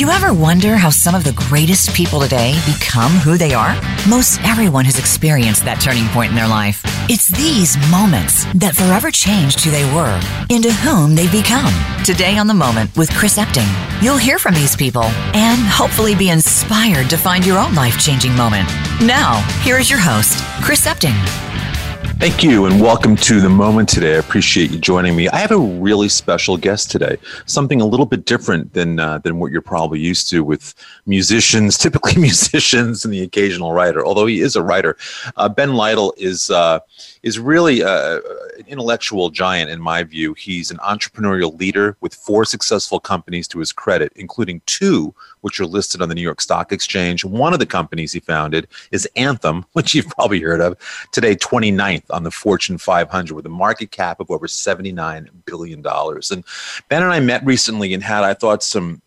Did you ever wonder how some of the greatest people today become who they are? Most everyone has experienced that turning point in their life. It's these moments that forever changed who they were into whom they've become. Today on The Moment with Chris Epting, you'll hear from these people and hopefully be inspired to find your own life changing moment. Now, here is your host, Chris Epting. Thank you and welcome to the moment today. I appreciate you joining me. I have a really special guest today, something a little bit different than uh, than what you're probably used to with musicians, typically musicians and the occasional writer. Although he is a writer, uh, Ben Lytle is uh, is really uh, an intellectual giant in my view. He's an entrepreneurial leader with four successful companies to his credit, including two which are listed on the New York Stock Exchange. One of the companies he founded is Anthem, which you've probably heard of, today 29th on the Fortune 500 with a market cap of over $79 billion. And Ben and I met recently and had, I thought, some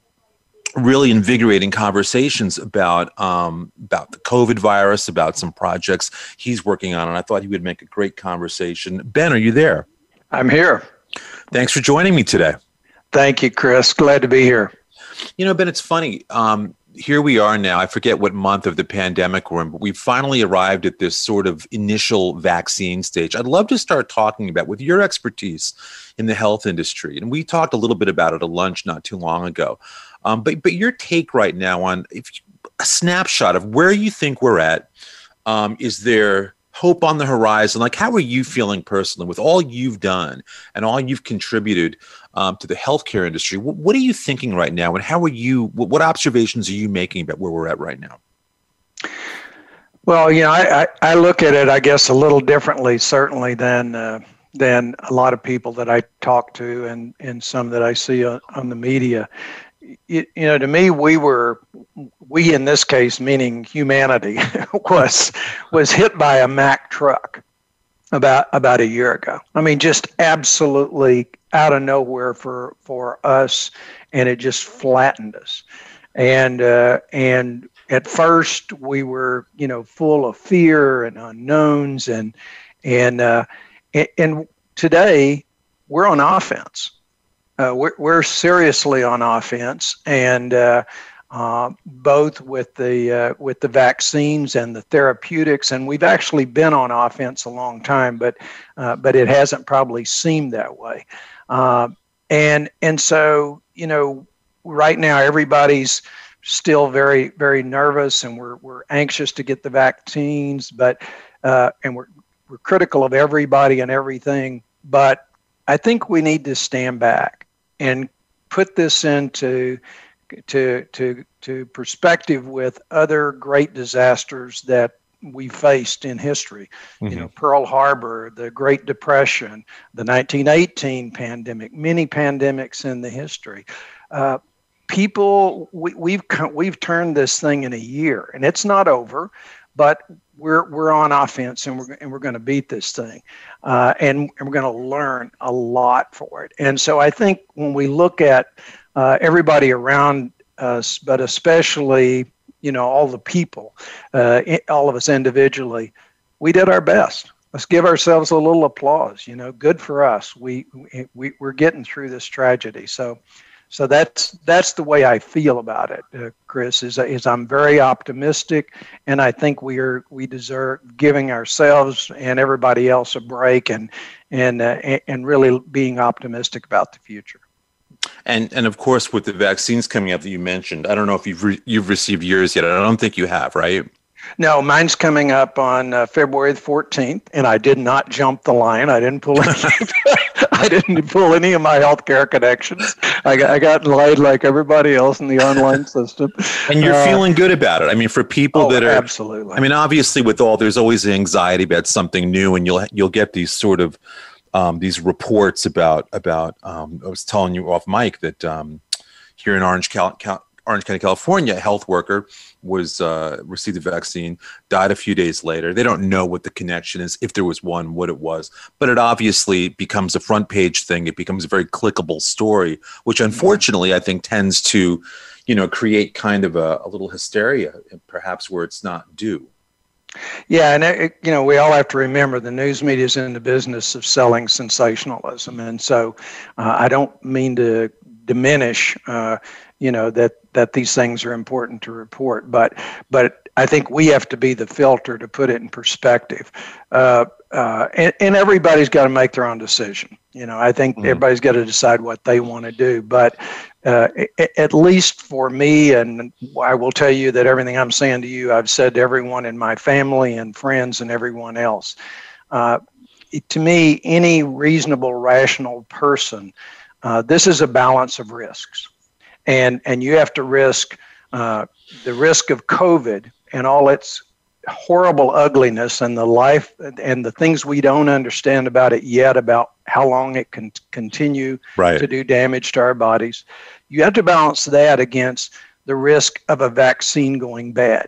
really invigorating conversations about um, about the COVID virus, about some projects he's working on, and I thought he would make a great conversation. Ben, are you there? I'm here. Thanks for joining me today. Thank you, Chris. Glad to be here. You know, Ben, it's funny. Um, here we are now. I forget what month of the pandemic we're in, but we've finally arrived at this sort of initial vaccine stage. I'd love to start talking about, with your expertise in the health industry, and we talked a little bit about it at lunch not too long ago. Um, but but your take right now on if a snapshot of where you think we're at. Um, is there hope on the horizon? Like, how are you feeling personally with all you've done and all you've contributed um, to the healthcare industry. What, what, are you thinking right now, and how are you? What, what, observations are you making about where we're at right now? Well, you know, I, I, I look at it, I guess, a little differently, certainly than uh, than a lot of people that I talk to, and and some that I see on, on the media. You, you know, to me, we were we in this case, meaning humanity, was was hit by a Mack truck about about a year ago. I mean, just absolutely out of nowhere for for us, and it just flattened us. And uh, and at first we were you know full of fear and unknowns, and and uh, and today we're on offense. Uh, we're, we're seriously on offense, and uh, uh, both with the uh, with the vaccines and the therapeutics, and we've actually been on offense a long time, but uh, but it hasn't probably seemed that way. And and so you know, right now everybody's still very very nervous, and we're we're anxious to get the vaccines, but and we're we're critical of everybody and everything, but I think we need to stand back and put this into to to to perspective with other great disasters that we faced in history. Mm-hmm. You know, Pearl Harbor, the Great Depression, the 1918 pandemic, many pandemics in the history. Uh, people, we, we've we've turned this thing in a year, and it's not over, but we're we're on offense, and we're and we're going to beat this thing, uh, and, and we're going to learn a lot for it. And so I think when we look at uh, everybody around us, but especially you know all the people, uh, all of us individually, we did our best. Let's give ourselves a little applause. You know, good for us. We we we're getting through this tragedy. So. So that's that's the way I feel about it, uh, Chris. Is is I'm very optimistic, and I think we are we deserve giving ourselves and everybody else a break, and and uh, and really being optimistic about the future. And and of course, with the vaccines coming up that you mentioned, I don't know if you've re- you've received yours yet. I don't think you have, right? No, mine's coming up on uh, February the 14th, and I did not jump the line. I didn't pull any. I didn't pull any of my healthcare connections. I got, I got laid like everybody else in the online system. And you're uh, feeling good about it. I mean, for people oh, that are absolutely. I mean, obviously, with all there's always anxiety about something new, and you'll you'll get these sort of um, these reports about about. Um, I was telling you off mic that um, here in Orange, Cal- Cal- Orange County, California, a health worker was uh, received the vaccine, died a few days later. They don't know what the connection is, if there was one, what it was, but it obviously becomes a front page thing. It becomes a very clickable story, which unfortunately I think tends to, you know, create kind of a, a little hysteria, perhaps where it's not due. Yeah, and it, you know we all have to remember the news media is in the business of selling sensationalism, and so uh, I don't mean to diminish, uh, you know, that that these things are important to report. But but I think we have to be the filter to put it in perspective. Uh, uh, and, and, everybody's got to make their own decision. You know, I think mm-hmm. everybody's got to decide what they want to do. But uh, at least for me, and I will tell you that everything I'm saying to you, I've said to everyone in my family and friends and everyone else. Uh, to me, any reasonable, rational person, uh, this is a balance of risks, and and you have to risk uh, the risk of COVID and all its horrible ugliness and the life and the things we don't understand about it yet about how long it can continue right. to do damage to our bodies you have to balance that against the risk of a vaccine going bad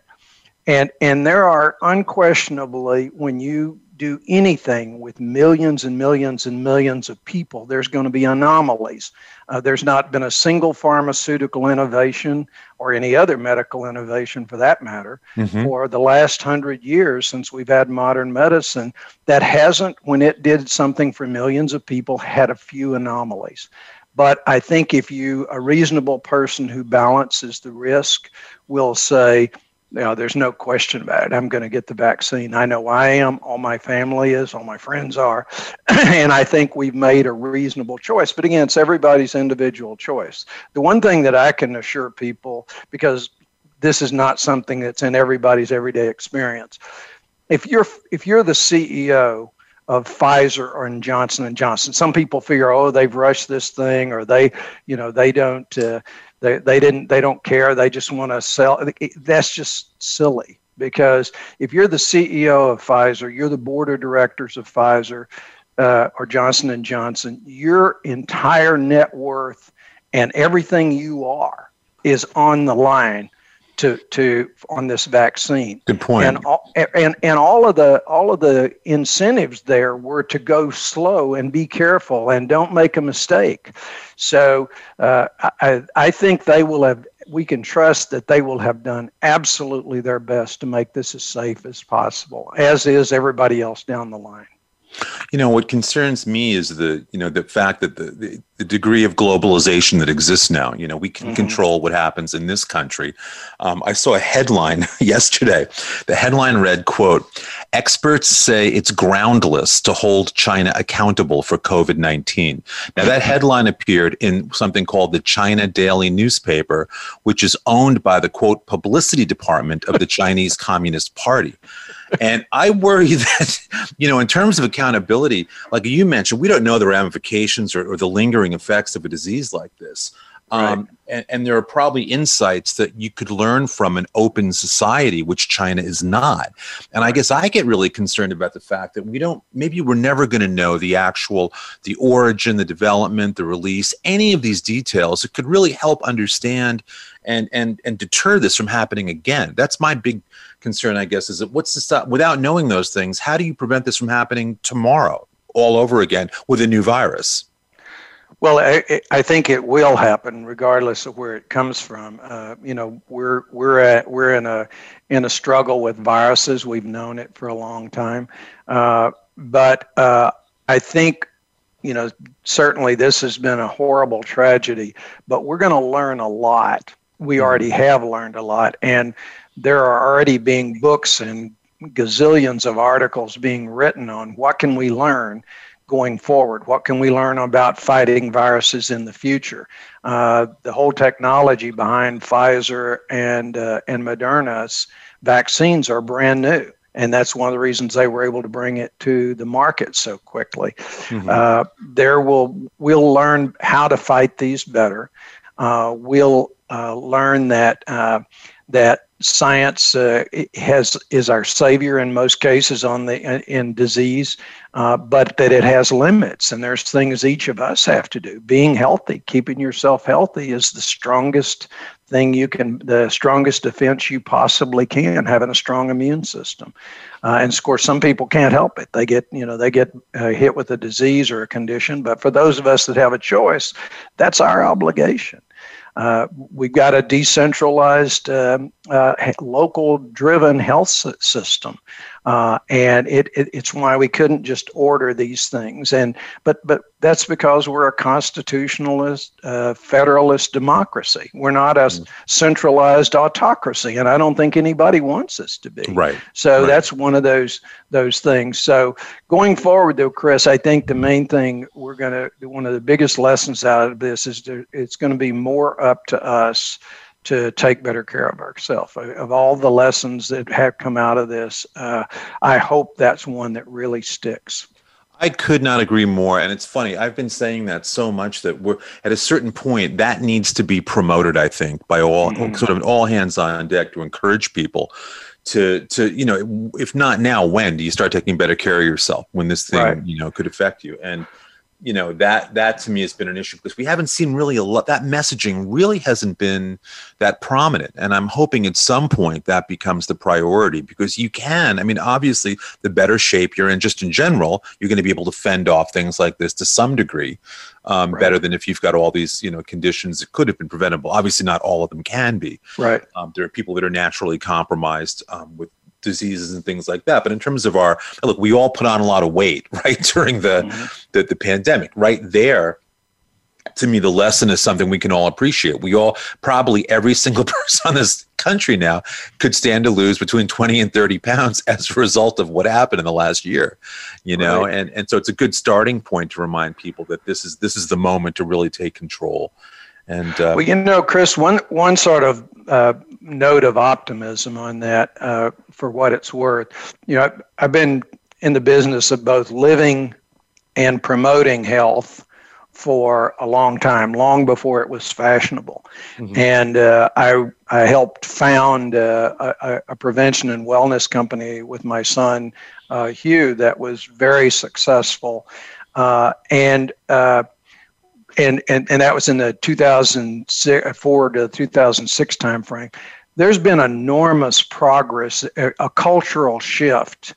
and and there are unquestionably when you do anything with millions and millions and millions of people, there's going to be anomalies. Uh, there's not been a single pharmaceutical innovation or any other medical innovation for that matter mm-hmm. for the last hundred years since we've had modern medicine that hasn't, when it did something for millions of people, had a few anomalies. But I think if you, a reasonable person who balances the risk, will say, you there's no question about it. I'm going to get the vaccine. I know I am. All my family is. All my friends are. and I think we've made a reasonable choice. But again, it's everybody's individual choice. The one thing that I can assure people, because this is not something that's in everybody's everyday experience, if you're if you're the CEO of Pfizer or Johnson and Johnson. Some people figure, oh, they've rushed this thing, or they, you know, they don't, uh, they, they didn't, they don't care. They just want to sell. That's just silly because if you're the CEO of Pfizer, you're the board of directors of Pfizer uh, or Johnson and Johnson, your entire net worth and everything you are is on the line to to on this vaccine. Good point. And all, and and all of the all of the incentives there were to go slow and be careful and don't make a mistake. So uh, I I think they will have. We can trust that they will have done absolutely their best to make this as safe as possible, as is everybody else down the line. You know, what concerns me is the, you know, the fact that the, the, the degree of globalization that exists now. You know, we can mm-hmm. control what happens in this country. Um, I saw a headline yesterday. The headline read, quote, experts say it's groundless to hold China accountable for COVID-19. Now that headline appeared in something called the China Daily newspaper, which is owned by the quote publicity department of the Chinese Communist Party and I worry that, you know, in terms of accountability, like you mentioned, we don't know the ramifications or, or the lingering effects of a disease like this. Um, right. and, and, there are probably insights that you could learn from an open society, which China is not. And I guess I get really concerned about the fact that we don't, maybe we're never going to know the actual, the origin, the development, the release, any of these details that could really help understand and, and, and deter this from happening again. That's my big concern, I guess, is that what's the stop without knowing those things? How do you prevent this from happening tomorrow all over again with a new virus? Well, I, I, think it will happen regardless of where it comes from. Uh, you know, we're we're at we're in a in a struggle with viruses. We've known it for a long time, uh, but uh, I think you know certainly this has been a horrible tragedy. But we're going to learn a lot. We mm-hmm. already have learned a lot, and there are already being books and gazillions of articles being written on what can we learn going forward? What can we learn about fighting viruses in the future? Uh, the whole technology behind pfizer and uh, and moderna's vaccines are brand new and that's one of the reasons they were able to bring it to the market so quickly. Mm-hmm. uh, there will we'll learn how to fight these better. Uh, we'll uh, learn that uh, that science uh, has is our savior in most cases on the in disease, uh, but that it has limits, and there's things each of us have to do. Being healthy, keeping yourself healthy, is the strongest thing you can, the strongest defense you possibly can. Having a strong immune system, uh, and of course, some people can't help it. They get you know they get uh, hit with a disease or a condition, but for those of us that have a choice, that's our obligation. Uh, we've got a decentralized, um, uh, local driven health system. Uh, and it, it, it's why we couldn't just order these things. And but but that's because we're a constitutionalist, uh, federalist democracy. We're not a mm. centralized autocracy, and I don't think anybody wants us to be. Right. So right. that's one of those those things. So going forward, though, Chris, I think the main thing we're going to one of the biggest lessons out of this is to, it's going to be more up to us to take better care of ourselves. Of all the lessons that have come out of this, uh, I hope that's one that really sticks. I could not agree more. And it's funny, I've been saying that so much that we're at a certain point that needs to be promoted, I think, by all mm-hmm. sort of all hands on deck to encourage people to to you know if not now when do you start taking better care of yourself when this thing right. you know could affect you and you know that that to me has been an issue because we haven't seen really a lot that messaging really hasn't been that prominent. And i'm hoping at some point that becomes the priority because you can i mean obviously the better shape you're in just in general you're going to be able to fend off things like this to some degree um, right. better than if you've got all these you know conditions that could have been preventable. Obviously not all of them can be. Right. Um, there are people that are naturally compromised um, with diseases and things like that. But in terms of our look, we all put on a lot of weight, right, during the mm-hmm. the, the pandemic. Right there, to me, the lesson is something we can all appreciate. We all, probably every single person in this country now, could stand to lose between 20 and 30 pounds as a result of what happened in the last year, you know? Right. And, and so it's a good starting point to remind people that this is, this is the moment to really take control. And, uh, well, you know, Chris, one, one sort of uh, note of optimism on that uh, for what it's worth. You know, I've been in the business of both living and promoting health for a long time, long before it was fashionable. Mm-hmm. And uh, I, I helped found uh, a, a, prevention and wellness company with my son, uh, Hugh, that was very successful. Uh, and and, and, and that was in the 2004 to 2006 timeframe. There's been enormous progress, a, a cultural shift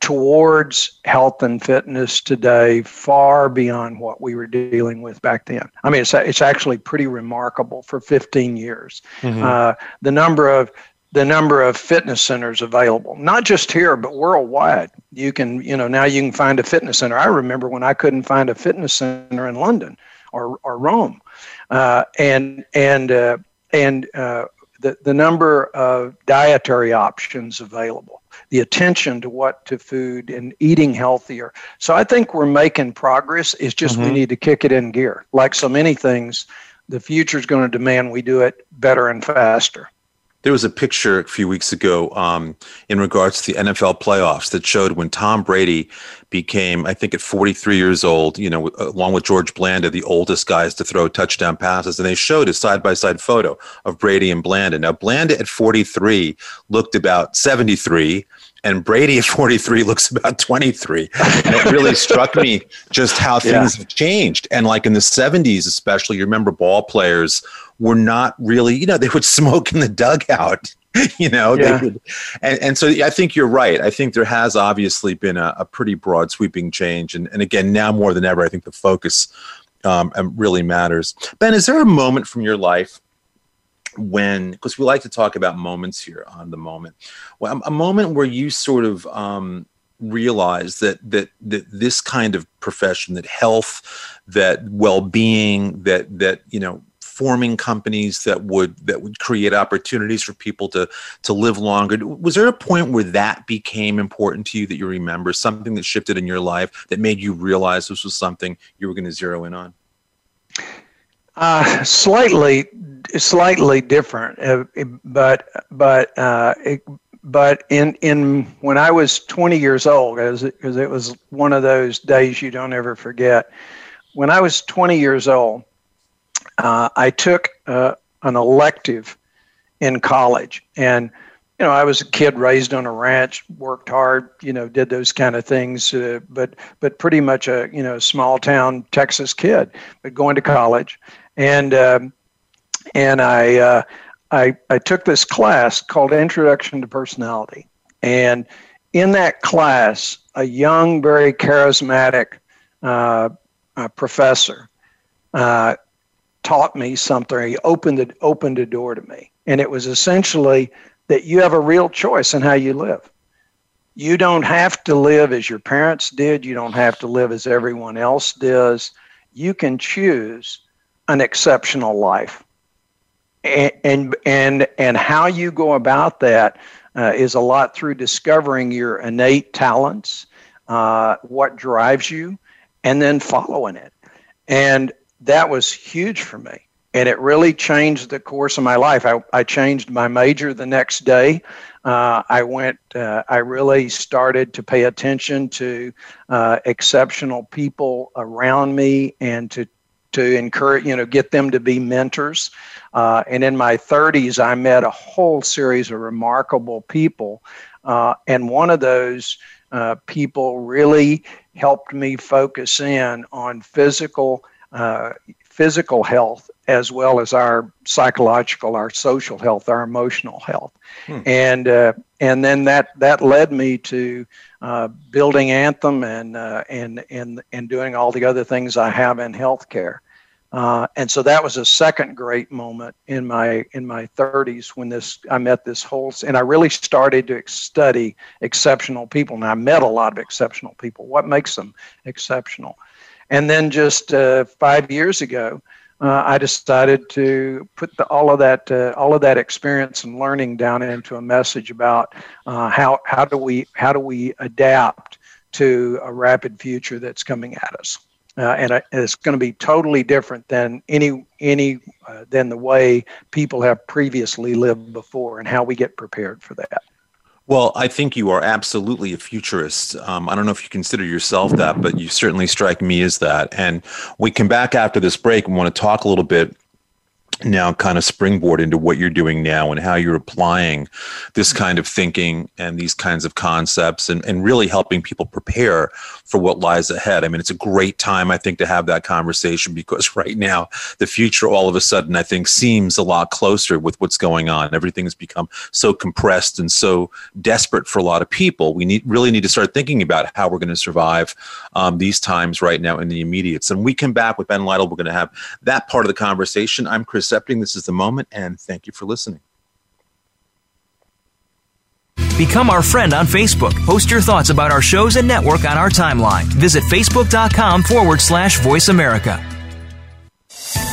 towards health and fitness today far beyond what we were dealing with back then. I mean, it's, it's actually pretty remarkable for 15 years. Mm-hmm. Uh, the number of the number of fitness centers available, not just here, but worldwide. You can, you know, now you can find a fitness center. I remember when I couldn't find a fitness center in London or, or Rome, uh, and and uh, and uh, the the number of dietary options available, the attention to what to food and eating healthier. So I think we're making progress. It's just mm-hmm. we need to kick it in gear. Like so many things, the future is going to demand we do it better and faster there was a picture a few weeks ago um, in regards to the NFL playoffs that showed when Tom Brady became, I think, at 43 years old, you know, along with George Blanda, the oldest guys to throw touchdown passes. And they showed a side by side photo of Brady and Blanda. Now, Blanda at 43 looked about 73 and Brady at 43 looks about 23. And it really struck me just how things yeah. have changed. And like in the 70s, especially, you remember ball players were not really, you know, they would smoke in the dugout. you know, yeah. would, and, and so I think you're right. I think there has obviously been a, a pretty broad sweeping change. And, and again, now more than ever, I think the focus um, really matters. Ben, is there a moment from your life when because we like to talk about moments here on the moment. Well a moment where you sort of um, realize that that that this kind of profession that health that well-being that that you know forming companies that would that would create opportunities for people to to live longer. Was there a point where that became important to you that you remember something that shifted in your life that made you realize this was something you were going to zero in on? Uh, slightly slightly different uh, but but uh, it, but in in when I was 20 years old, because it, it was one of those days you don't ever forget. When I was 20 years old, uh, I took uh, an elective in college. And, you know, I was a kid raised on a ranch, worked hard, you know, did those kind of things, uh, but, but pretty much a, you know, small town Texas kid, but going to college. And, um, and I, uh, I, I took this class called Introduction to Personality. And in that class, a young, very charismatic uh, uh, professor uh, taught me something. He opened it opened a door to me, and it was essentially that you have a real choice in how you live. you don't have to live as your parents did. You don't have to live as everyone else does. You can choose an exceptional life. And, and, and, how you go about that uh, is a lot through discovering your innate talents, uh, what drives you, and then following it. And that was huge for me. And it really changed the course of my life. I, I changed my major the next day. Uh, I went, uh, I really started to pay attention to uh, exceptional people around me and to to encourage, you know, get them to be mentors. Uh, and in my 30s, I met a whole series of remarkable people. Uh, and one of those uh, people really helped me focus in on physical uh, physical health as well as our psychological, our social health, our emotional health, hmm. and uh, and then that that led me to uh, building Anthem and uh, and and and doing all the other things I have in healthcare. Uh, and so that was a second great moment in my in my 30s when this I met this whole and I really started to study exceptional people and I met a lot of exceptional people. What makes them exceptional? And then just uh, five years ago, uh, I decided to put the, all of that uh, all of that experience and learning down into a message about uh, how how do we how do we adapt to a rapid future that's coming at us. Uh, and, and, it's going to be totally different than any any uh, than the way people have previously lived before, and how we get prepared for that. Well, I think you are absolutely a futurist. Um, I don't know if you consider yourself that, but you certainly strike me as that. And we come back after this break and want to talk a little bit now kind of springboard into what you're doing now and how you're applying this kind of thinking and these kinds of concepts and, and really helping people prepare for what lies ahead. I mean, it's a great time, I think, to have that conversation because right now, the future all of a sudden, I think, seems a lot closer with what's going on. Everything has become so compressed and so desperate for a lot of people. We need really need to start thinking about how we're going to survive um, these times right now in the immediates. And we come back with Ben Lytle. We're going to have that part of the conversation. I'm Chris Epting this is the moment, and thank you for listening. Become our friend on Facebook. Post your thoughts about our shows and network on our timeline. Visit facebook.com forward slash voice America.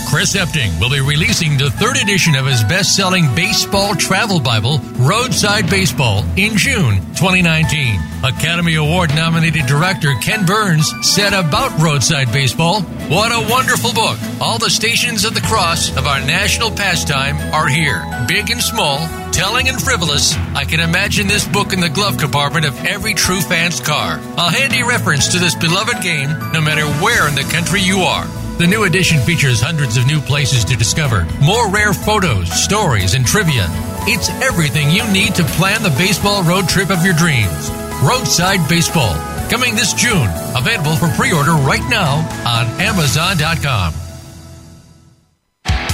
Chris Epting will be releasing the third edition of his best selling baseball travel Bible, Roadside Baseball, in June 2019. Academy Award nominated director Ken Burns said about Roadside Baseball, What a wonderful book! All the stations of the cross of our national pastime are here, big and small, telling and frivolous. I can imagine this book in the glove compartment of every true fan's car. A handy reference to this beloved game, no matter where in the country you are. The new edition features hundreds of new places to discover, more rare photos, stories, and trivia. It's everything you need to plan the baseball road trip of your dreams. Roadside Baseball, coming this June. Available for pre order right now on Amazon.com.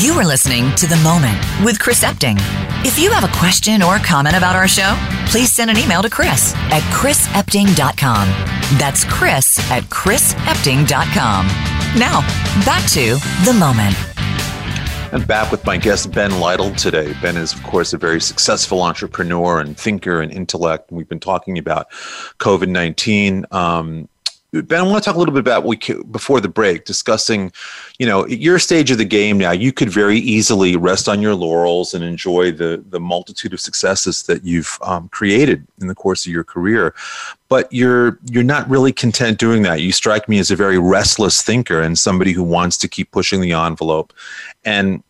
You are listening to The Moment with Chris Epting. If you have a question or comment about our show, please send an email to Chris at chrisepting.com. That's Chris at chrisepting.com. Now, back to The Moment. And back with my guest, Ben Lytle, today. Ben is, of course, a very successful entrepreneur and thinker and intellect. And we've been talking about COVID 19. Um, Ben, I want to talk a little bit about we before the break, discussing, you know, at your stage of the game now, you could very easily rest on your laurels and enjoy the the multitude of successes that you've um, created in the course of your career, but you're you're not really content doing that. You strike me as a very restless thinker and somebody who wants to keep pushing the envelope, and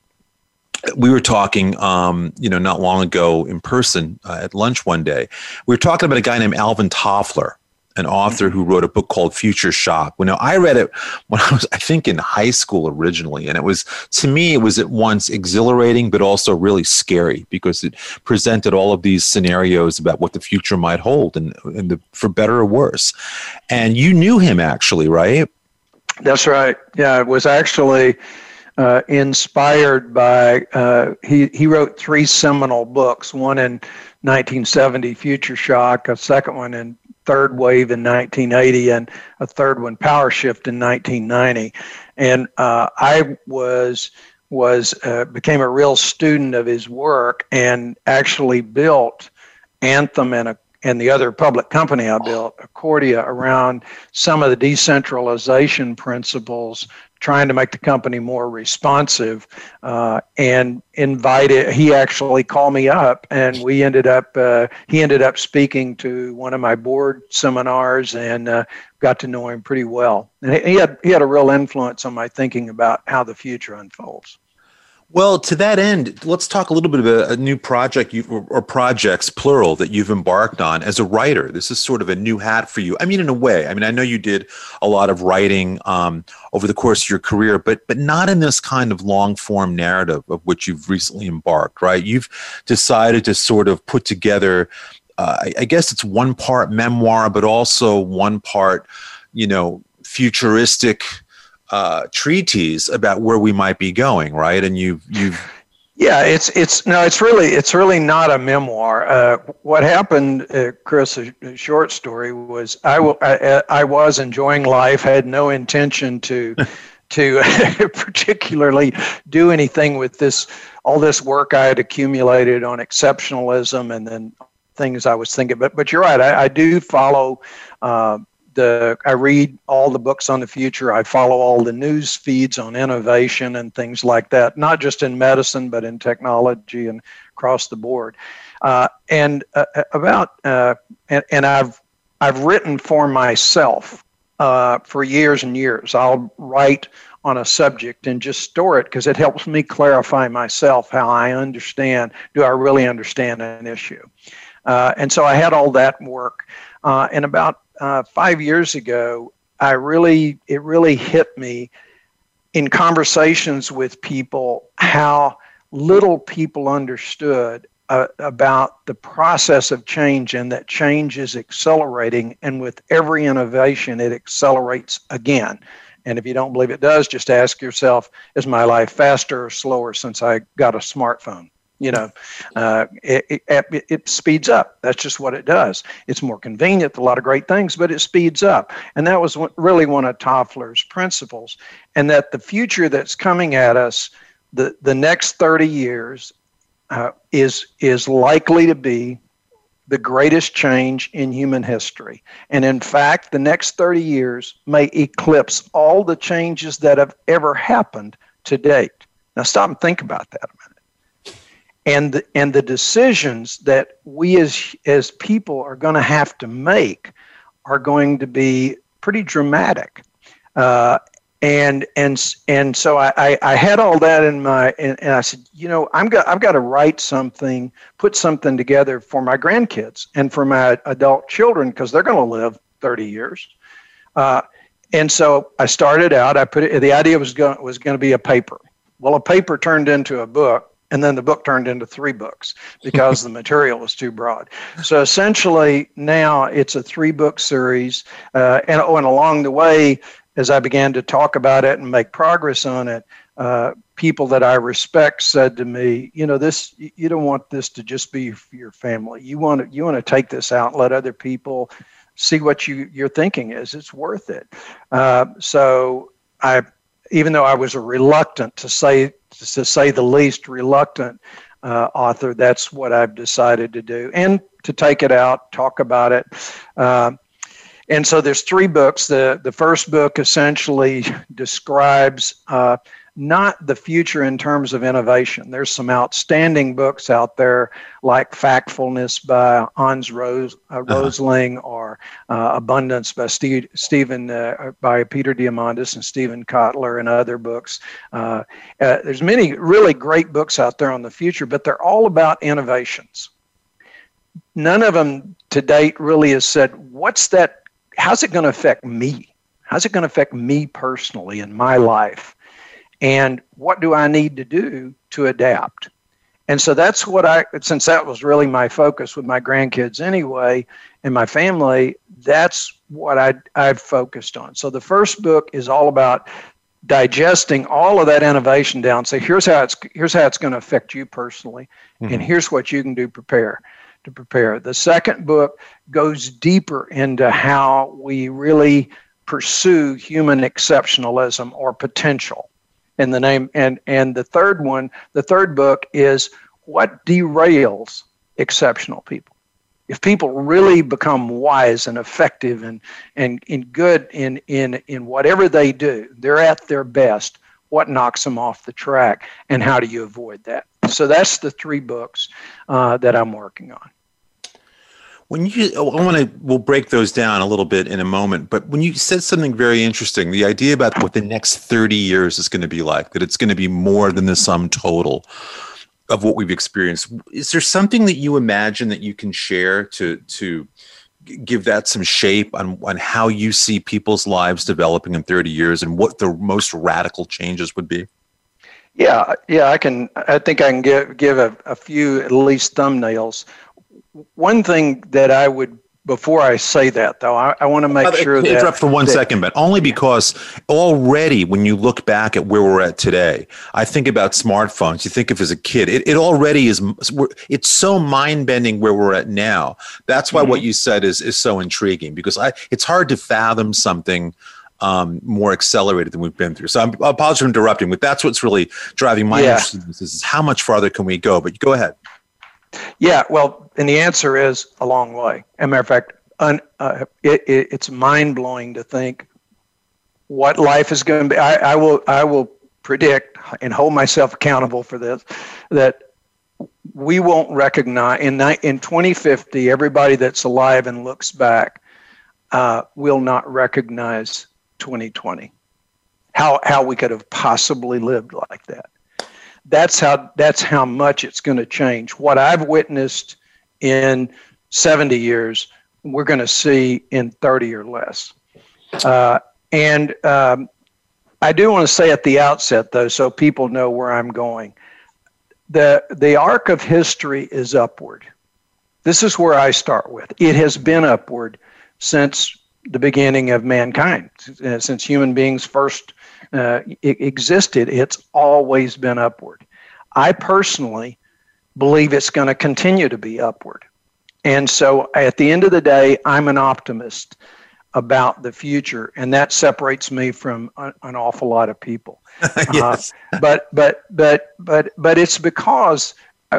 we were talking, um, you know, not long ago in person uh, at lunch one day. We were talking about a guy named Alvin Toffler an author who wrote a book called Future Shock. Well, now I read it when I was, I think, in high school originally, and it was to me it was at once exhilarating but also really scary because it presented all of these scenarios about what the future might hold, and, and the, for better or worse. And you knew him actually, right? That's right. Yeah, it was actually. Uh, inspired by uh, he he wrote three seminal books. One in 1970, Future Shock. A second one in third wave in 1980 and a third one power shift in 1990 and uh, i was was uh, became a real student of his work and actually built anthem and a and the other public company I built, Accordia, around some of the decentralization principles trying to make the company more responsive uh, and invited he actually called me up and we ended up uh, he ended up speaking to one of my board seminars and uh, got to know him pretty well. And he had he had a real influence on my thinking about how the future unfolds well, to that end, let's talk a little bit about a new project or, projects, plural, that you've embarked on as a writer. This is sort of a new hat for you. I mean, in a way. I mean, I know you did a lot of writing um, over the course of your career, but but not in this kind of long form narrative of which you've recently embarked. Right? You've decided to sort of put together. Uh, I guess it's one part memoir, but also one part, you know, futuristic uh, treatise about where we might be going, right? And you've you've yeah, it's it's no, it's really it's really not a memoir. Uh, what happened, uh, Chris? A, a, short story was I, w- I, I was enjoying life, had no intention to to particularly do anything with this all this work I had accumulated on exceptionalism and then things I was thinking. But but you're right, I, I do follow. Uh, the I read all the books on the future. I follow all the news feeds on innovation and things like that, not just in medicine but in technology and across the board. Uh, and uh, uh about uh, and, and I've I've written for myself uh, for years and years. I'll write on a subject and just store it because it helps me clarify myself how I understand. Do I really understand an issue? Uh, and so I had all that work. Uh, and about uh, five years ago, I really it really hit me in conversations with people how little people understood uh, about the process of change and that change is accelerating and with every innovation it accelerates again. And if you don't believe it does just ask yourself is my life faster or slower since i got a smartphone you know, uh, it, it, it, speeds up. That's just what it does. It's more convenient, a lot of great things, but it speeds up. And that was really one of Toffler's principles. And that the future that's coming at us, the, the next 30 years, uh, is, is likely to be the greatest change in human history. And in fact, the next 30 years may eclipse all the changes that have ever happened to date. Now, stop and think about that a the, and the decisions that we as as people are going to have to make are going to be pretty dramatic. Uh, and and and so I, I, had all that in my and, and I said, you know, I'm got I've got to write something, put something together for my grandkids and for my adult children because they're going to live 30 years. Uh, and so I started out. I put it. The idea was going was going to be a paper. Well, a paper turned into a book, and then the book turned into three books because the material was too broad. So essentially, now it's a three book series. Uh, and, oh, and along the way, as I began to talk about it and make progress on it, uh, people that I respect said to me, "You know, this you don't want this to just be your family. You want to you want to take this out and let other people see what you your thinking is. It's worth it." Uh, so I even though I was reluctant to say, to say the least, reluctant uh, author, that's what I've decided to do, and to take it out, talk about it. Uh, and so there's three books. The the first book essentially describes uh, not the future in terms of innovation. There's some outstanding books out there like Factfulness by Hans Rose, uh, uh-huh. Rosling or uh, Abundance by Steve, Stephen uh, by Peter Diamandis and Steven Kotler and other books. Uh, uh, there's many really great books out there on the future, but they're all about innovations. None of them to date really has said what's that how's it going to affect me? How's it going to affect me personally in my life? And what do I need to do to adapt? And so that's what I, since that was really my focus with my grandkids anyway, and my family, that's what I, I've focused on. So the first book is all about digesting all of that innovation down. Say, here's how it's here's how it's going to affect you personally, mm-hmm. and here's what you can do prepare to prepare. The second book goes deeper into how we really pursue human exceptionalism or potential in the name and and the third one the third book is what derails exceptional people. If people really become wise and effective and and, and good in in in whatever they do they're at their best what knocks them off the track and how do you avoid that? So that's the three books uh, that i'm working on when you, oh, I want to, we'll break those down a little bit in a moment. But when you said something very interesting, the idea about what the next 30 years is going to be like, that it's going to be more than the sum total of what we've experienced. Is there something that you imagine that you can share to, to give that some shape on, on how you see people's lives developing in 30 years and what the most radical changes would be? Yeah, yeah, I can. I think I can give give a, a few at least thumbnails one thing that I would before I say that, though, I, I want to make sure that interrupt for one that, second, but only because already when you look back at where we're at today, I think about smartphones. You think of as a kid, it, it already is. It's so mind bending where we're at now. That's why mm-hmm. what you said is is so intriguing because I it's hard to fathom something um, more accelerated than we've been through. So I'm, I apologize for interrupting, but that's what's really driving my yeah. interest in this is how much farther can we go? But go ahead. Yeah, well, and the answer is a long way. As a matter of fact, un, uh, it, it, it's mind blowing to think what life is going to be. I, I will I will predict and hold myself accountable for this that we won't recognize in in 2050 everybody that's alive and looks back uh, will not recognize 2020 how how we could have possibly lived like that that's how that's how much it's going to change. What I've witnessed in 70 years, we're going to see in 30 or less. Uh, and um, I do want to say at the outset, though, so people know where I'm going. The the arc of history is upward. This is where I start with. It has been upward since the beginning of mankind, since human beings first uh, existed, it's always been upward. I personally believe it's going to continue to be upward. And so at the end of the day, I'm an optimist about the future, and that separates me from an, an awful lot of people. yes. Uh, but but but but but it's because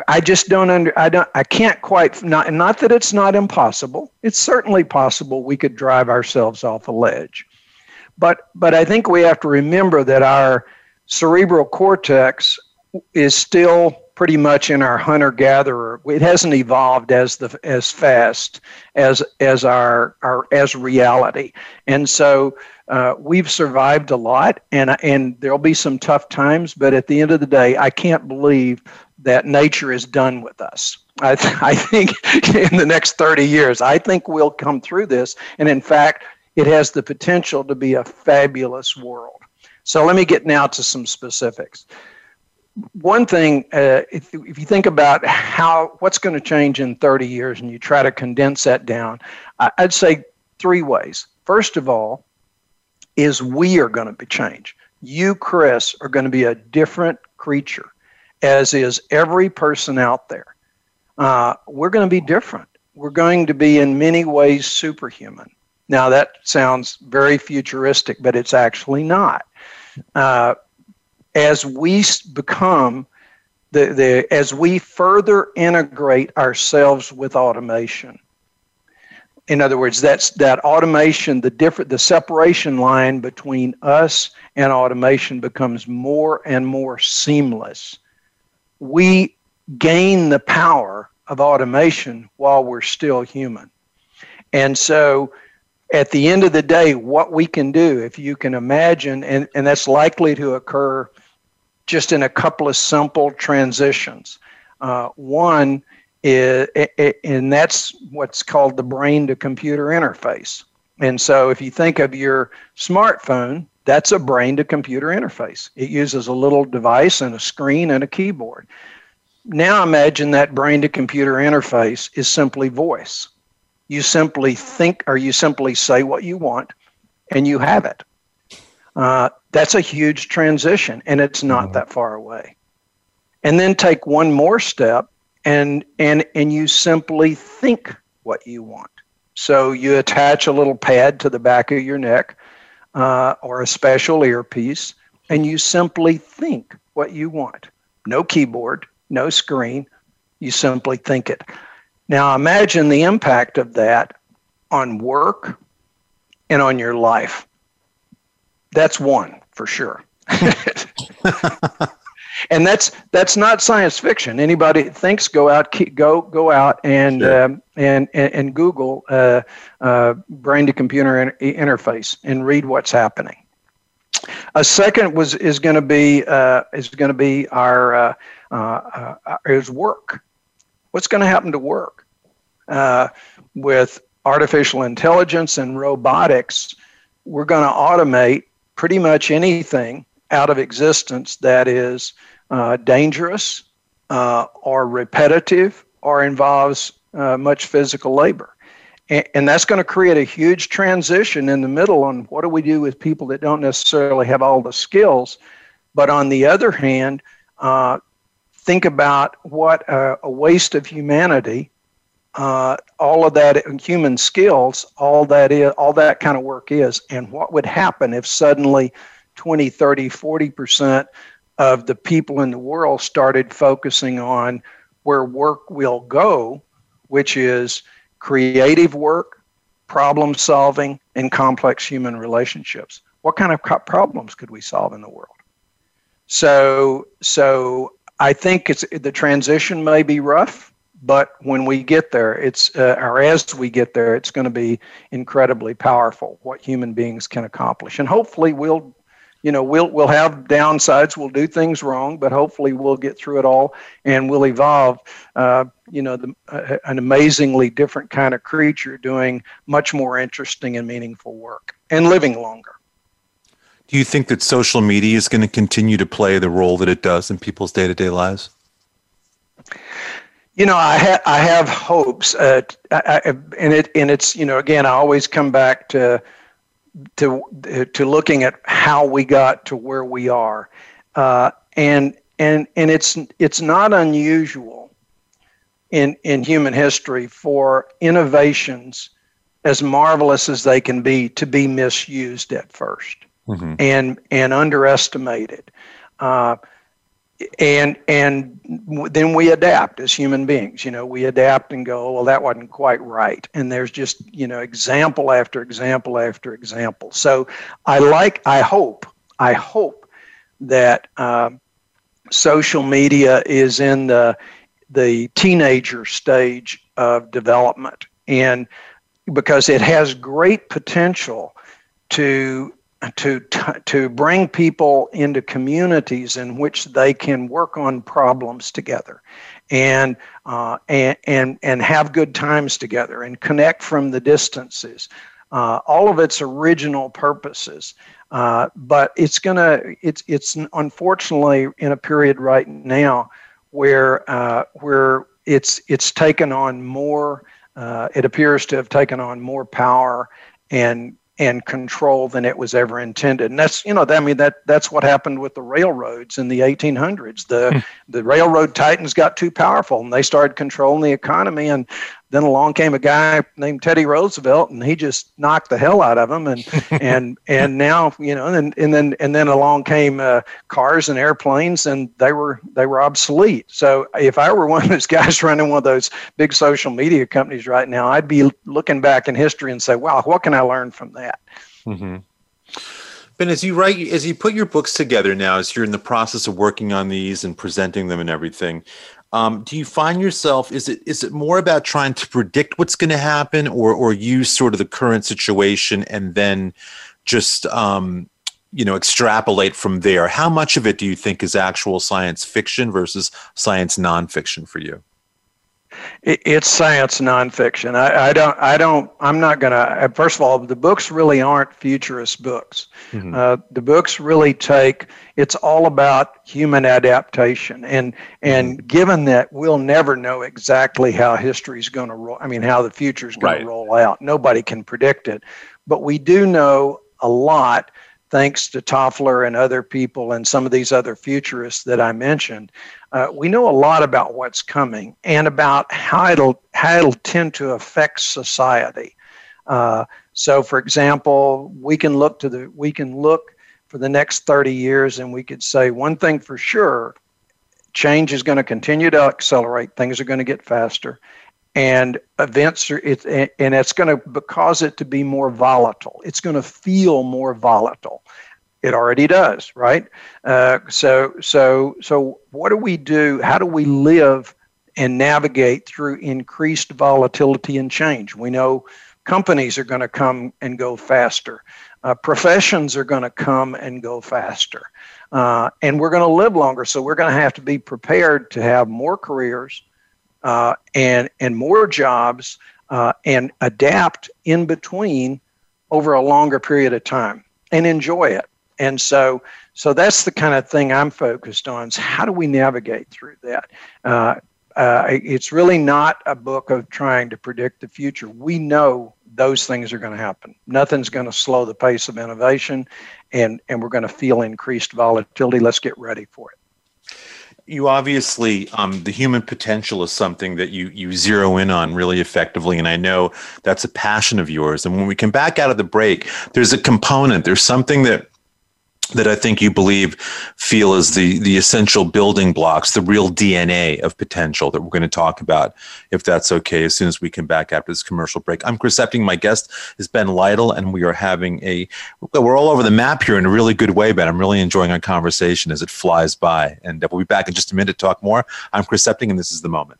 I just don't under I don't I can't quite not not that it's not impossible. It's certainly possible we could drive ourselves off a ledge. But but I think we have to remember that our cerebral cortex is still pretty much in our hunter gatherer. It hasn't evolved as the as fast as as our our as reality, and so uh, we've survived a lot, and and there'll be some tough times. But at the end of the day, I can't believe that nature is done with us. I, th- I think in the next 30 years, I think we'll come through this, and in fact, it has the potential to be a fabulous world. So let me get now to some specifics. One thing, uh, if, if you think about how what's going to change in 30 years and you try to condense that down, I'd say three ways. First of all, is we are going to be changed. You, Chris, are going to be a different creature, as is every person out there. Uh, we're going to be different. We're going to be, in many ways, superhuman. Now, that sounds very futuristic, but it's actually not. Uh, as we become the, the as we further integrate ourselves with automation in other words that's that automation the different the separation line between us and automation becomes more and more seamless we gain the power of automation while we're still human and so at the end of the day, what we can do, if you can imagine, and, and that's likely to occur just in a couple of simple transitions. Uh, one is, and that's what's called the brain to computer interface. And so if you think of your smartphone, that's a brain to computer interface. It uses a little device and a screen and a keyboard. Now imagine that brain to computer interface is simply voice. You simply think or you simply say what you want and you have it. Uh, that's a huge transition and it's not mm-hmm. that far away. And then take one more step and and and you simply think what you want. So you attach a little pad to the back of your neck uh, or a special earpiece, and you simply think what you want. No keyboard, no screen. You simply think it. Now imagine the impact of that on work and on your life. That's one for sure. and that's that's not science fiction. Anybody thinks go out go go out and sure. um, and, and, and Google uh, uh, brain to computer in- interface and read what's happening. A second was is going to be uh, is going to be our uh, uh, uh, is work. What's going to happen to work with artificial intelligence and robotics? We're going to automate pretty much anything out of existence that is uh, dangerous uh, or repetitive or involves uh, much physical labor. And, and that's going to create a huge transition in the middle on what do we do with people that don't necessarily have all the skills. But on the other hand, uh, think about what a, a waste of humanity uh, all of that human skills, all that is, all that kind of work is, and what would happen if suddenly 20, 30, 40 percent of the people in the world started focusing on where work will go, which is creative work, problem solving, and complex human relationships. What kind of problems could we solve in the world? So, so I think it's the transition may be rough, but when we get there, it's uh, or as we get there, it's going to be incredibly powerful what human beings can accomplish, and hopefully we'll you know we'll we'll have downsides we'll do things wrong but hopefully we'll get through it all and we'll evolve uh, you know the, uh, an amazingly different kind of creature doing much more interesting and meaningful work and living longer do you think that social media is going to continue to play the role that it does in people's day-to-day lives? You know, I, ha- I have hopes, uh, I, I, and it and it's you know again I always come back to to to looking at how we got to where we are, uh, and and and it's it's not unusual in in human history for innovations as marvelous as they can be to be misused at 1st mm-hmm. and and underestimated. Uh, and and then we adapt as human beings you know we adapt and go well that wasn't quite right and there's just you know example after example after example so i like i hope i hope that uh, social media is in the the teenager stage of development and because it has great potential to to to bring people into communities in which they can work on problems together and uh, and and and have good times together and connect from the distances. Uh, all of its original purposes uh, but it's gonna it's it's unfortunately in a period right now where uh, where it's it's taken on more uh, it appears to have taken on more power and and control than it was ever intended. And that's you know I mean that that's what happened with the railroads in the 1800s. The hmm. the railroad titans got too powerful and they started controlling the economy and then along came a guy named Teddy Roosevelt, and he just knocked the hell out of him. And and and now you know, and and then and then along came uh, cars and airplanes, and they were they were obsolete. So if I were one of those guys running one of those big social media companies right now, I'd be looking back in history and say, "Wow, what can I learn from that?" Mm-hmm. Ben, as you write, as you put your books together now, as you're in the process of working on these and presenting them and everything, um, do you find yourself is it is it more about trying to predict what's going to happen, or or use sort of the current situation and then just um, you know extrapolate from there? How much of it do you think is actual science fiction versus science nonfiction for you? It's science nonfiction. I, I, don't. I don't. I'm not going to. First of all, the books really aren't futurist books. Mm-hmm. Uh, the books really take. It's all about human adaptation, and and mm-hmm. given that we'll never know exactly how history is going to roll. I mean, how the future is going right. to roll out. Nobody can predict it, but we do know a lot thanks to Toffler and other people and some of these other futurists that I mentioned, uh, we know a lot about what's coming and about how it'll how it'll tend to affect society. Uh, so, for example, we can look to the we can look for the next 30 years, and we could say one thing for sure: change is going to continue to accelerate. Things are going to get faster, and events are it, and it's going to cause it to be more volatile. It's going to feel more volatile. It already does, right? Uh, so, so, so, what do we do? How do we live and navigate through increased volatility and change? We know companies are going to come and go faster. Uh, professions are going to come and go faster. Uh, and we're going to live longer. So we're going to have to be prepared to have more careers uh, and, and more jobs uh, and adapt in between over a longer period of time and enjoy it. And so, so that's the kind of thing I'm focused on. Is how do we navigate through that? Uh, uh, it's really not a book of trying to predict the future. We know those things are going to happen. Nothing's going to slow the pace of innovation, and and we're going to feel increased volatility. Let's get ready for it you obviously um, the human potential is something that you you zero in on really effectively and i know that's a passion of yours. And when we come back out of the break there's a component there's something that that I think you believe feel is the the essential building blocks, the real DNA of potential that we're going to talk about, if that's okay, as soon as we come back after this commercial break. I'm Chris Epting. My guest is Ben Lytle, and we are having a we're all over the map here in a really good way, Ben. I'm really enjoying our conversation as it flies by. And we'll be back in just a minute to talk more. I'm Chris Epting, and this is the moment.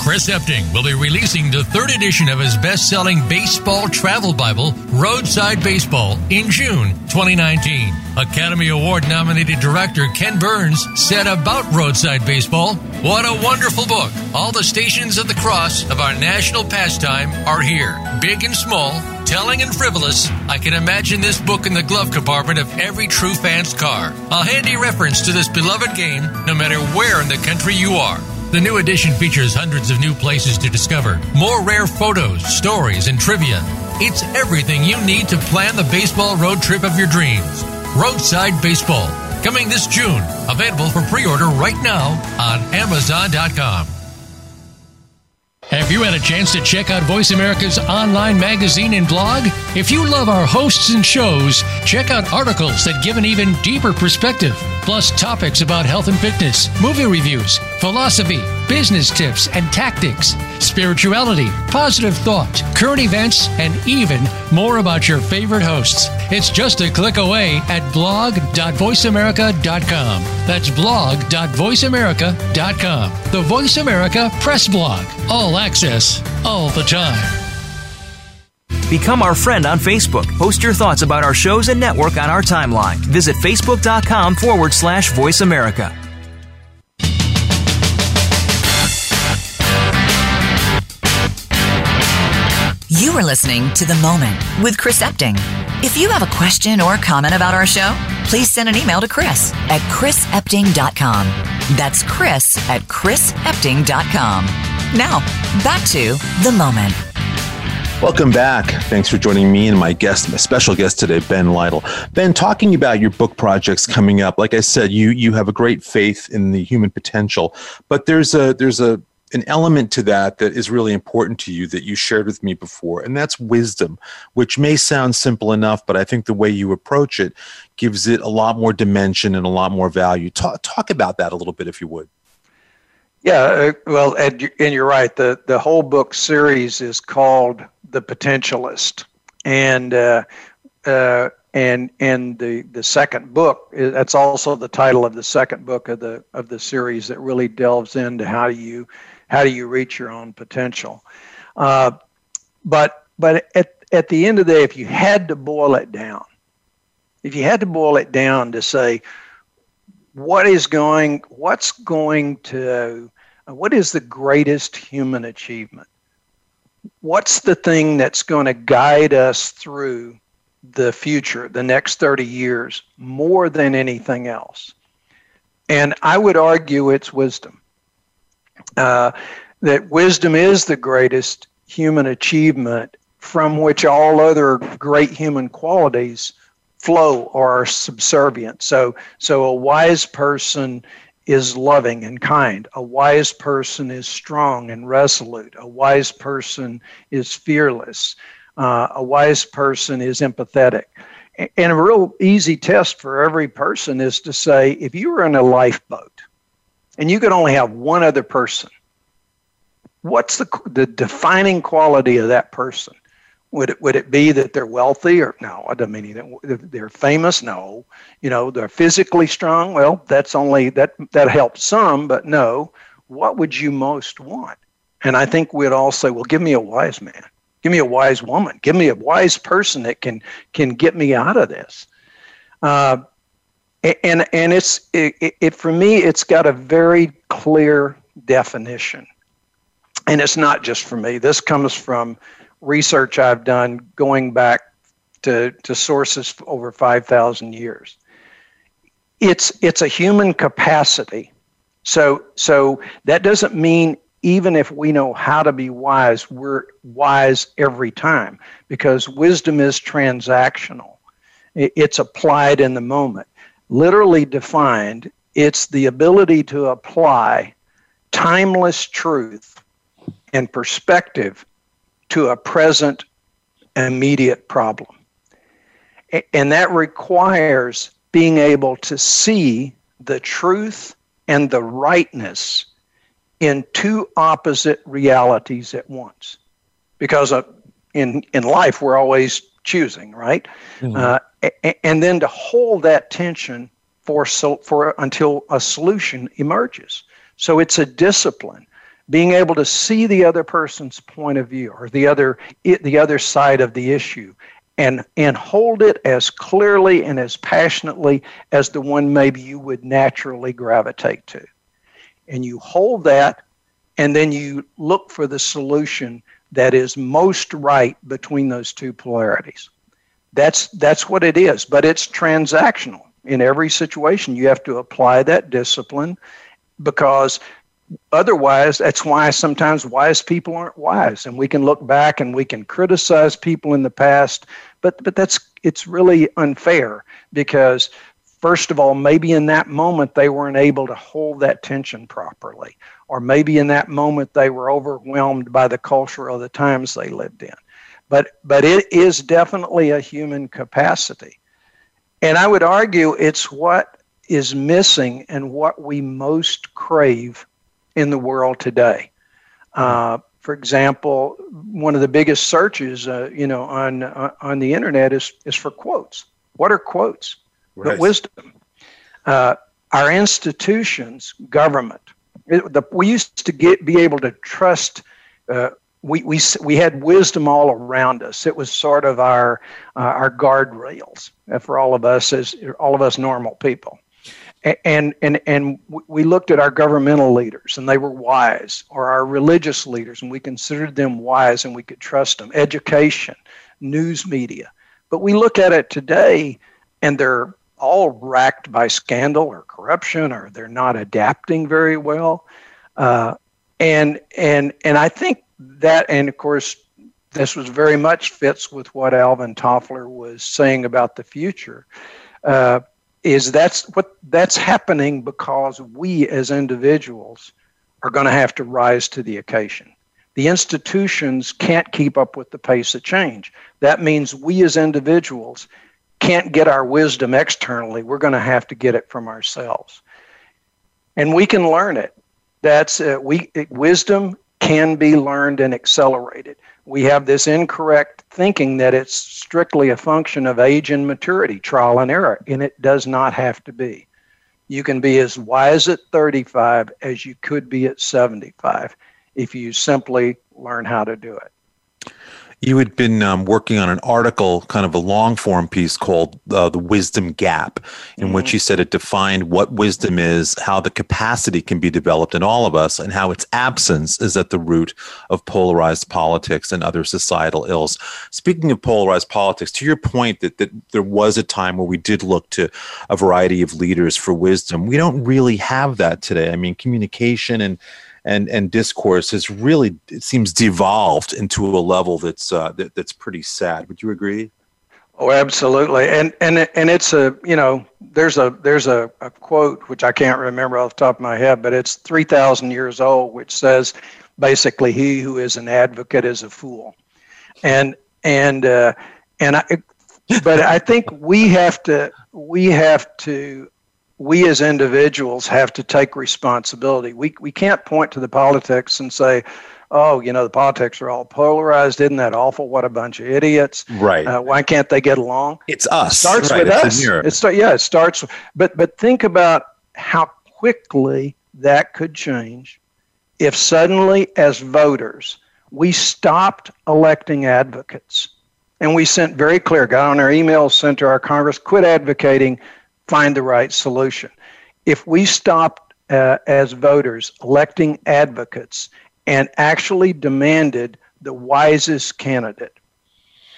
Chris Epting will be releasing the third edition of his best selling baseball travel Bible, Roadside Baseball, in June 2019. Academy Award nominated director Ken Burns said about Roadside Baseball, What a wonderful book! All the stations of the cross of our national pastime are here, big and small, telling and frivolous. I can imagine this book in the glove compartment of every true fan's car. A handy reference to this beloved game, no matter where in the country you are. The new edition features hundreds of new places to discover, more rare photos, stories, and trivia. It's everything you need to plan the baseball road trip of your dreams. Roadside Baseball, coming this June. Available for pre order right now on Amazon.com. Have you had a chance to check out Voice America's online magazine and blog? If you love our hosts and shows, check out articles that give an even deeper perspective, plus topics about health and fitness, movie reviews, philosophy, business tips and tactics, spirituality, positive thought, current events, and even more about your favorite hosts. It's just a click away at blog.voiceamerica.com. That's blog.voiceamerica.com. The Voice America Press Blog. All access, all the time. Become our friend on Facebook. Post your thoughts about our shows and network on our timeline. Visit facebook.com forward slash voice America. You are listening to The Moment with Chris Epting. If you have a question or comment about our show, please send an email to Chris at chrisepting.com. That's Chris at chrisepting.com. Now, back to The Moment. Welcome back. Thanks for joining me and my guest, my special guest today, Ben Lytle. Ben, talking about your book projects coming up. Like I said, you you have a great faith in the human potential, but there's a there's a an element to that that is really important to you that you shared with me before, and that's wisdom, which may sound simple enough, but I think the way you approach it gives it a lot more dimension and a lot more value. Talk, talk about that a little bit, if you would. Yeah, uh, well, Ed, and you're right. The, the whole book series is called The Potentialist. And uh, uh, and and the the second book that's also the title of the second book of the of the series that really delves into how you how do you reach your own potential? Uh, but but at at the end of the day, if you had to boil it down, if you had to boil it down to say what is going, what's going to, what is the greatest human achievement? What's the thing that's going to guide us through the future, the next 30 years, more than anything else? And I would argue it's wisdom. Uh, that wisdom is the greatest human achievement from which all other great human qualities flow or are subservient. So, so a wise person is loving and kind. A wise person is strong and resolute. A wise person is fearless. Uh, a wise person is empathetic. And a real easy test for every person is to say if you were in a lifeboat and you could only have one other person, what's the, the defining quality of that person? Would it, would it be that they're wealthy or no? I don't mean they're famous. No, you know they're physically strong. Well, that's only that that helps some, but no. What would you most want? And I think we'd all say, well, give me a wise man, give me a wise woman, give me a wise person that can can get me out of this. Uh, and and it's it, it for me, it's got a very clear definition, and it's not just for me. This comes from research I've done going back to, to sources over 5,000 years. It's, it's a human capacity. So, so that doesn't mean even if we know how to be wise, we're wise every time because wisdom is transactional. It's applied in the moment. Literally defined, it's the ability to apply timeless truth and perspective to a present immediate problem. And that requires being able to see the truth and the rightness in two opposite realities at once. Because uh, in, in life, we're always choosing, right? Mm-hmm. Uh, and then to hold that tension for, so, for until a solution emerges. So it's a discipline being able to see the other person's point of view or the other the other side of the issue and and hold it as clearly and as passionately as the one maybe you would naturally gravitate to and you hold that and then you look for the solution that is most right between those two polarities. That's that's what it is but it's transactional. In every situation you have to apply that discipline because otherwise that's why sometimes wise people aren't wise. And we can look back and we can criticize people in the past but but that's it's really unfair because first of all maybe in that moment they weren't able to hold that tension properly or maybe in that moment they were overwhelmed by the culture of the times they lived in but but it is definitely a human capacity and i would argue it's what is missing and what we most crave in the world today. Uh, for example, one of the biggest searches, uh, you know, on uh, on the internet is is for quotes. What are quotes? Right. But wisdom. Uh, our institutions, government. It, the, we used to get be able to trust. Uh, we, we, we had wisdom all around us. It was sort of our uh, our guardrails for all of us as all of us normal people and and and we looked at our governmental leaders and they were wise or our religious leaders and we considered them wise and we could trust them education news media but we look at it today and they're all racked by scandal or corruption or they're not adapting very well uh, and and and i think that and of course this was very much fits with what alvin toffler was saying about the future uh, is that's what that's happening because we as individuals are going to have to rise to the occasion. The institutions can't keep up with the pace of change. That means we as individuals can't get our wisdom externally. We're going to have to get it from ourselves. And we can learn it. That's uh, we wisdom can be learned and accelerated we have this incorrect thinking that it's strictly a function of age and maturity, trial and error, and it does not have to be. You can be as wise at 35 as you could be at 75. if you simply learn how to do it. You had been um, working on an article, kind of a long form piece called uh, The Wisdom Gap, in mm-hmm. which you said it defined what wisdom is, how the capacity can be developed in all of us, and how its absence is at the root of polarized politics and other societal ills. Speaking of polarized politics, to your point that, that there was a time where we did look to a variety of leaders for wisdom, we don't really have that today. I mean, communication and and and discourse has really it seems devolved into a level that's uh, that, that's pretty sad. Would you agree? Oh, absolutely. And and and it's a you know there's a there's a, a quote which I can't remember off the top of my head, but it's three thousand years old, which says basically he who is an advocate is a fool, and and uh, and I. But I think we have to we have to we as individuals have to take responsibility. We, we can't point to the politics and say, oh, you know, the politics are all polarized. Isn't that awful? What a bunch of idiots. Right. Uh, why can't they get along? It's us. It starts right. with it's us. It start, yeah, it starts. But, but think about how quickly that could change if suddenly, as voters, we stopped electing advocates and we sent very clear, got on our emails, sent to our Congress, quit advocating find the right solution. If we stopped uh, as voters electing advocates and actually demanded the wisest candidate,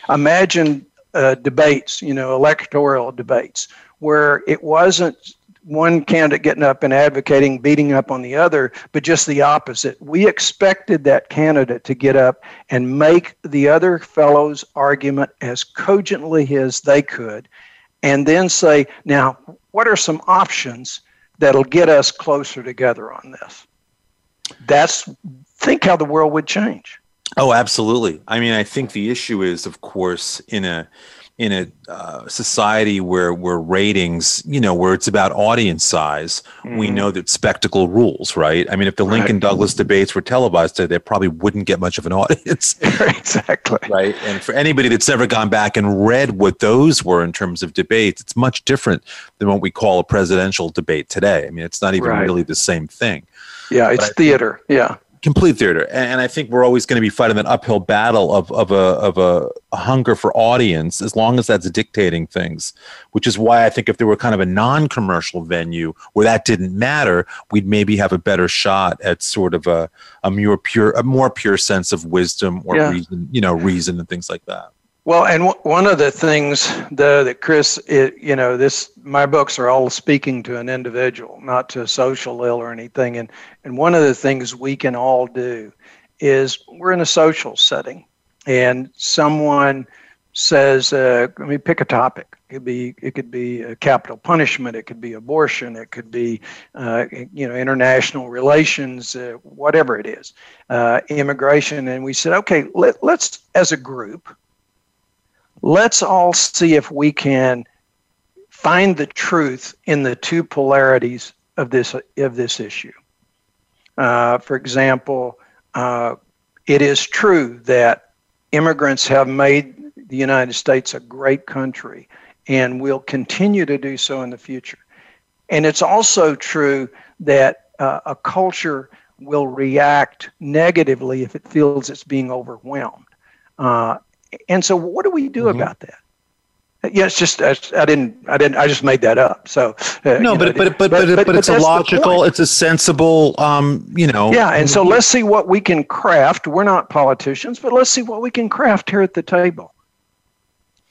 imagine uh, debates, you know, electoral debates, where it wasn't one candidate getting up and advocating, beating up on the other, but just the opposite. We expected that candidate to get up and make the other fellow's argument as cogently as they could and then say, now, what are some options that'll get us closer together on this? That's think how the world would change. Oh, absolutely. I mean, I think the issue is, of course, in a in a uh, society where where ratings, you know, where it's about audience size, mm. we mm-hmm. know that spectacle rules, right? I mean, if the right. Lincoln Douglas debates were televised today, they probably wouldn't get much of an audience. exactly. Right. And for anybody that's ever gone back and read what those were in terms of debates, it's much different than what we call a presidential debate today. I mean, it's not even right. really the same thing. Yeah, it's theater. Think, yeah complete theater and i think we're always going to be fighting that uphill battle of, of, a, of a, a, hunger for audience as long as that's dictating things which is why i think if there were kind of a non-commercial venue where that didn't matter we'd maybe have a better shot at sort of a, a more pure a more pure sense of wisdom or yeah. reason you know reason and things like that well, and w- one of the things though that Chris, it, you know, this my books are all speaking to an individual, not to a social ill or anything. And and one of the things we can all do is we're in a social setting, and someone says, uh, "Let me pick a topic." It could be it could be capital punishment. It could be abortion. It could be uh, you know international relations. Uh, whatever it is, uh, immigration. And we said, okay, let, let's as a group let's all see if we can find the truth in the two polarities of this of this issue. Uh, for example, uh, it is true that immigrants have made the United States a great country and will continue to do so in the future. And it's also true that uh, a culture will react negatively if it feels it's being overwhelmed. And so, what do we do mm-hmm. about that? Yeah, it's just I, I, didn't I didn't I just made that up. So uh, no, but, know, but, but, but, but but it's a logical, it's a sensible, um, you know. Yeah, and so let's see what we can craft. We're not politicians, but let's see what we can craft here at the table.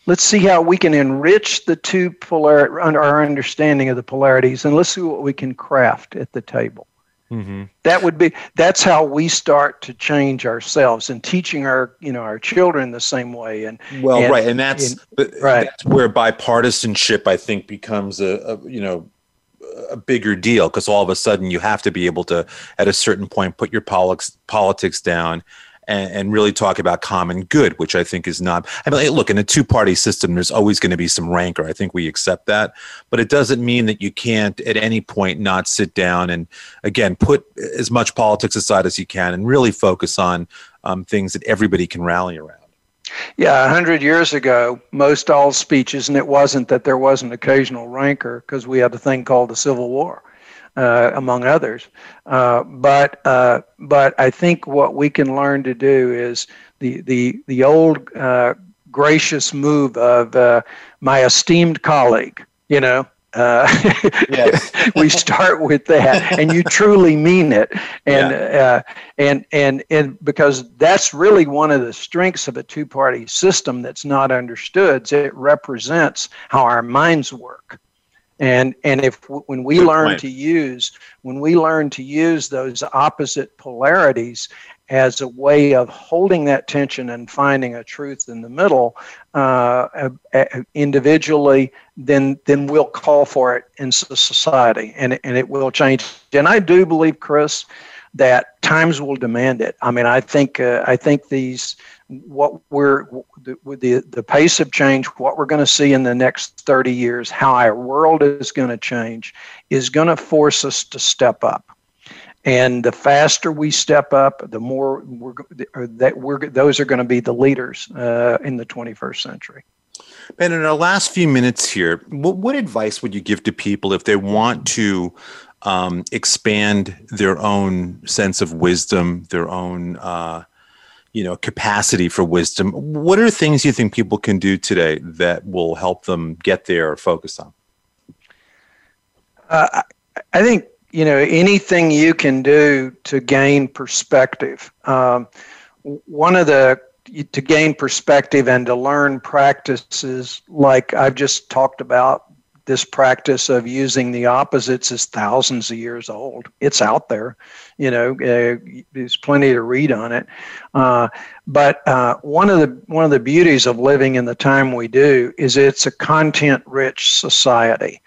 Let's see how we can enrich the two polar our understanding of the polarities, and let's see what we can craft at the table. Mm-hmm. That would be that's how we start to change ourselves and teaching our you know our children the same way. And well, and, right, and that's and, right that's where bipartisanship I think becomes a, a you know a bigger deal because all of a sudden you have to be able to at a certain point put your politics politics down and, and, really talk about common good, which I think is not. I mean, look, in a two party system, there's always going to be some rancor. I think we accept that. But it doesn't mean that you can't at any point not sit down and, again, put as much politics aside as you can and really focus on um, things that everybody can rally around. Yeah, a hundred years ago, most all speeches, and it wasn't that there wasn't occasional rancor because we had a thing called the Civil War. Uh, among others. Uh, but uh, but I think what we can learn to do is the the the old uh, gracious move of uh, my esteemed colleague. You know, uh, yes. we start with that, and you truly mean it, and yeah. uh, and and and because that's really one of the strengths of a two-party system that's not understood. It represents how our minds work, and and if when we Good learn point. to use when we learn to use those opposite polarities as a way of holding that tension and finding a truth in the middle uh, uh, individually, then then we'll call for it in society, and and it will change. And I do believe, Chris, that times will demand it. I mean, I think uh, I think these what we're the, the the pace of change, what we're going to see in the next 30 years, how our world is going to change, is going to force us to step up. And the faster we step up, the more we're, that we're those are going to be the leaders uh, in the 21st century. Ben, in our last few minutes here, what, what advice would you give to people if they want to um, expand their own sense of wisdom, their own uh, you know capacity for wisdom? What are things you think people can do today that will help them get there or focus on? Uh, I think you know anything you can do to gain perspective. Um, one of the to gain perspective and to learn practices like I've just talked about. This practice of using the opposites is thousands of years old. It's out there, you know. Uh, there's plenty to read on it. Uh, but uh, one of the one of the beauties of living in the time we do is it's a content-rich society.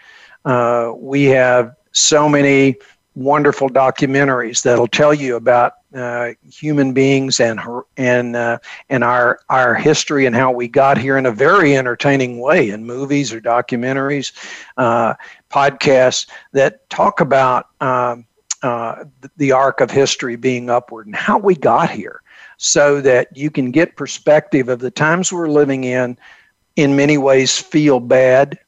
Uh, we have so many wonderful documentaries that'll tell you about uh, human beings and her, and uh, and our our history and how we got here in a very entertaining way in movies or documentaries, uh, podcasts that talk about um, uh, the arc of history being upward and how we got here, so that you can get perspective of the times we're living in. In many ways, feel bad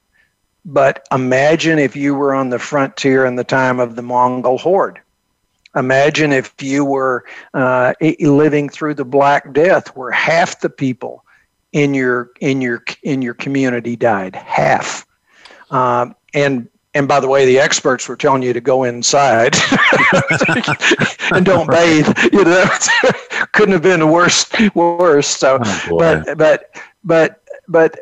but imagine if you were on the frontier in the time of the Mongol horde. Imagine if you were uh, living through the Black Death, where half the people in your in your in your community died, half. Um, and and by the way, the experts were telling you to go inside and don't bathe. You know, couldn't have been worse. Worse. So, oh, but but but but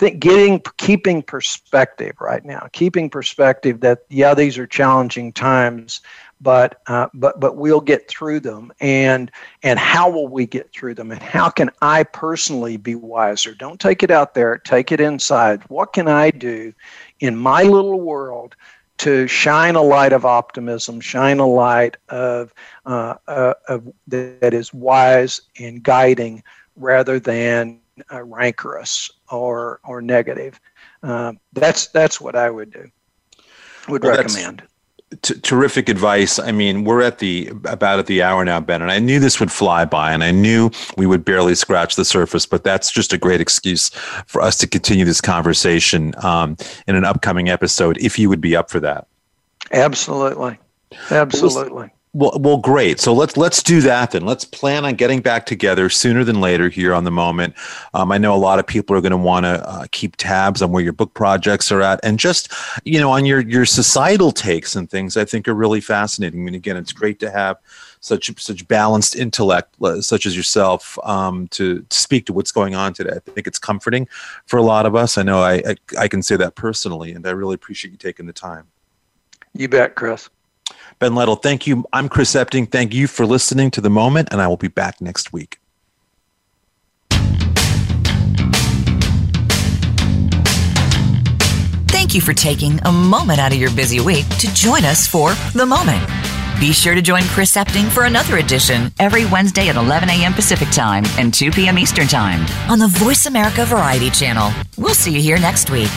think getting keeping perspective right now keeping perspective that yeah these are challenging times but uh, but but we'll get through them. And and how will we get through them? And how can i personally be wiser? Don't take it out there. Take it inside. What can i do in my little world to shine a light of optimism shine a light of, uh, uh, of that is wise and guiding rather than uh, rancorous or or negative. Uh, that's that's what I would do. Would well, recommend. T- terrific advice. I mean, we're at the about at the hour now, Ben, and I knew this would fly by, and I knew we would barely scratch the surface. But that's just a great excuse for us to continue this conversation um, in an upcoming episode, if you would be up for that. Absolutely, absolutely. Well, well, great. So let's let's do that then. Let's plan on getting back together sooner than later here on the moment. Um, I know a lot of people are going to want to uh, keep tabs on where your book projects are at, and just you know on your your societal takes and things. I think are really fascinating. I mean, again, it's great to have such such balanced intellect, uh, such as yourself, um, to, speak to what's going on today. I think it's comforting for a lot of us. I know I, I I can say that personally, and I really appreciate you taking the time. You bet, Chris. Ben Lytle, thank you. I'm Chris Epting. Thank you for listening to The Moment, and I will be back next week. Thank you for taking a moment out of your busy week to join us for The Moment. Be sure to join Chris Epting for another edition every Wednesday at 11 a.m. Pacific Time and 2 p.m. Eastern Time on the Voice America Variety Channel. We'll see you here next week.